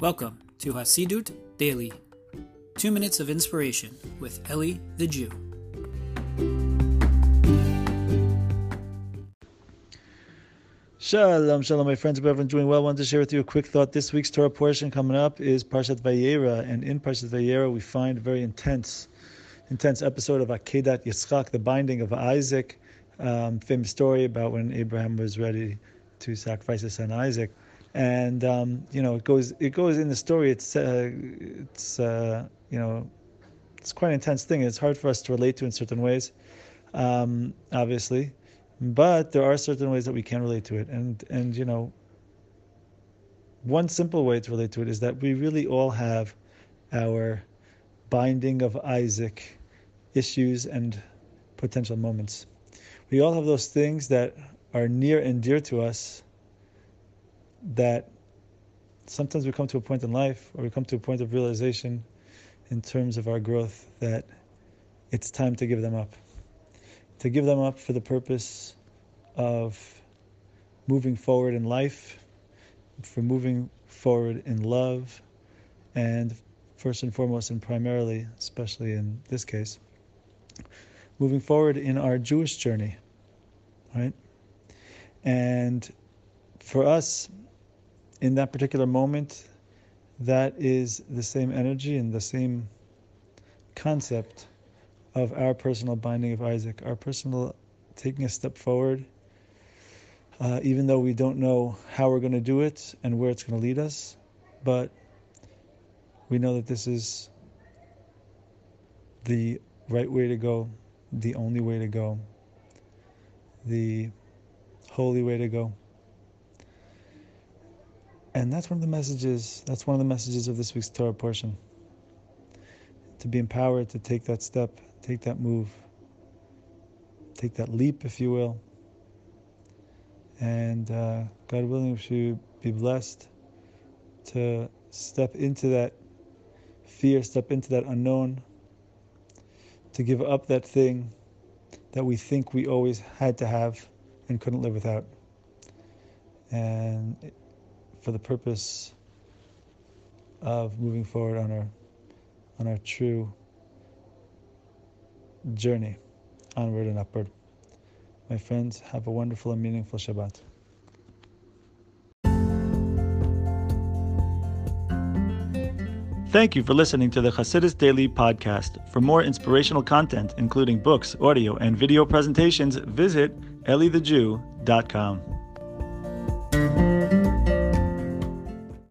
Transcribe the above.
Welcome to Hasidut Daily, two minutes of inspiration with Eli the Jew. Shalom, shalom, my friends. Hope everyone's doing well. I wanted to share with you a quick thought. This week's Torah portion coming up is Parshat Vayera, and in Parshat Vayera we find a very intense, intense episode of Akedat Yitzchak, the binding of Isaac. Um, famous story about when Abraham was ready to sacrifice his son Isaac, and um, you know it goes it goes in the story. It's uh, it's uh, you know it's quite an intense thing. It's hard for us to relate to in certain ways, um, obviously. But there are certain ways that we can relate to it, and and you know, one simple way to relate to it is that we really all have our binding of Isaac issues and potential moments. We all have those things that are near and dear to us that sometimes we come to a point in life or we come to a point of realization in terms of our growth that it's time to give them up to give them up for the purpose of moving forward in life, for moving forward in love, and first and foremost, and primarily, especially in this case, moving forward in our Jewish journey, right? And for us, in that particular moment, that is the same energy and the same concept of our personal binding of Isaac, our personal taking a step forward, uh, even though we don't know how we're going to do it and where it's going to lead us, but we know that this is the right way to go, the only way to go, the holy way to go. And that's one of the messages, that's one of the messages of this week's Torah portion. To be empowered to take that step, take that move, take that leap, if you will. And uh, God willing, we should be blessed to step into that fear, step into that unknown, to give up that thing that we think we always had to have and couldn't live without. And for the purpose of moving forward on our on our true journey onward and upward. My friends, have a wonderful and meaningful Shabbat. Thank you for listening to the Hasidus Daily Podcast. For more inspirational content, including books, audio, and video presentations, visit elithejew.com.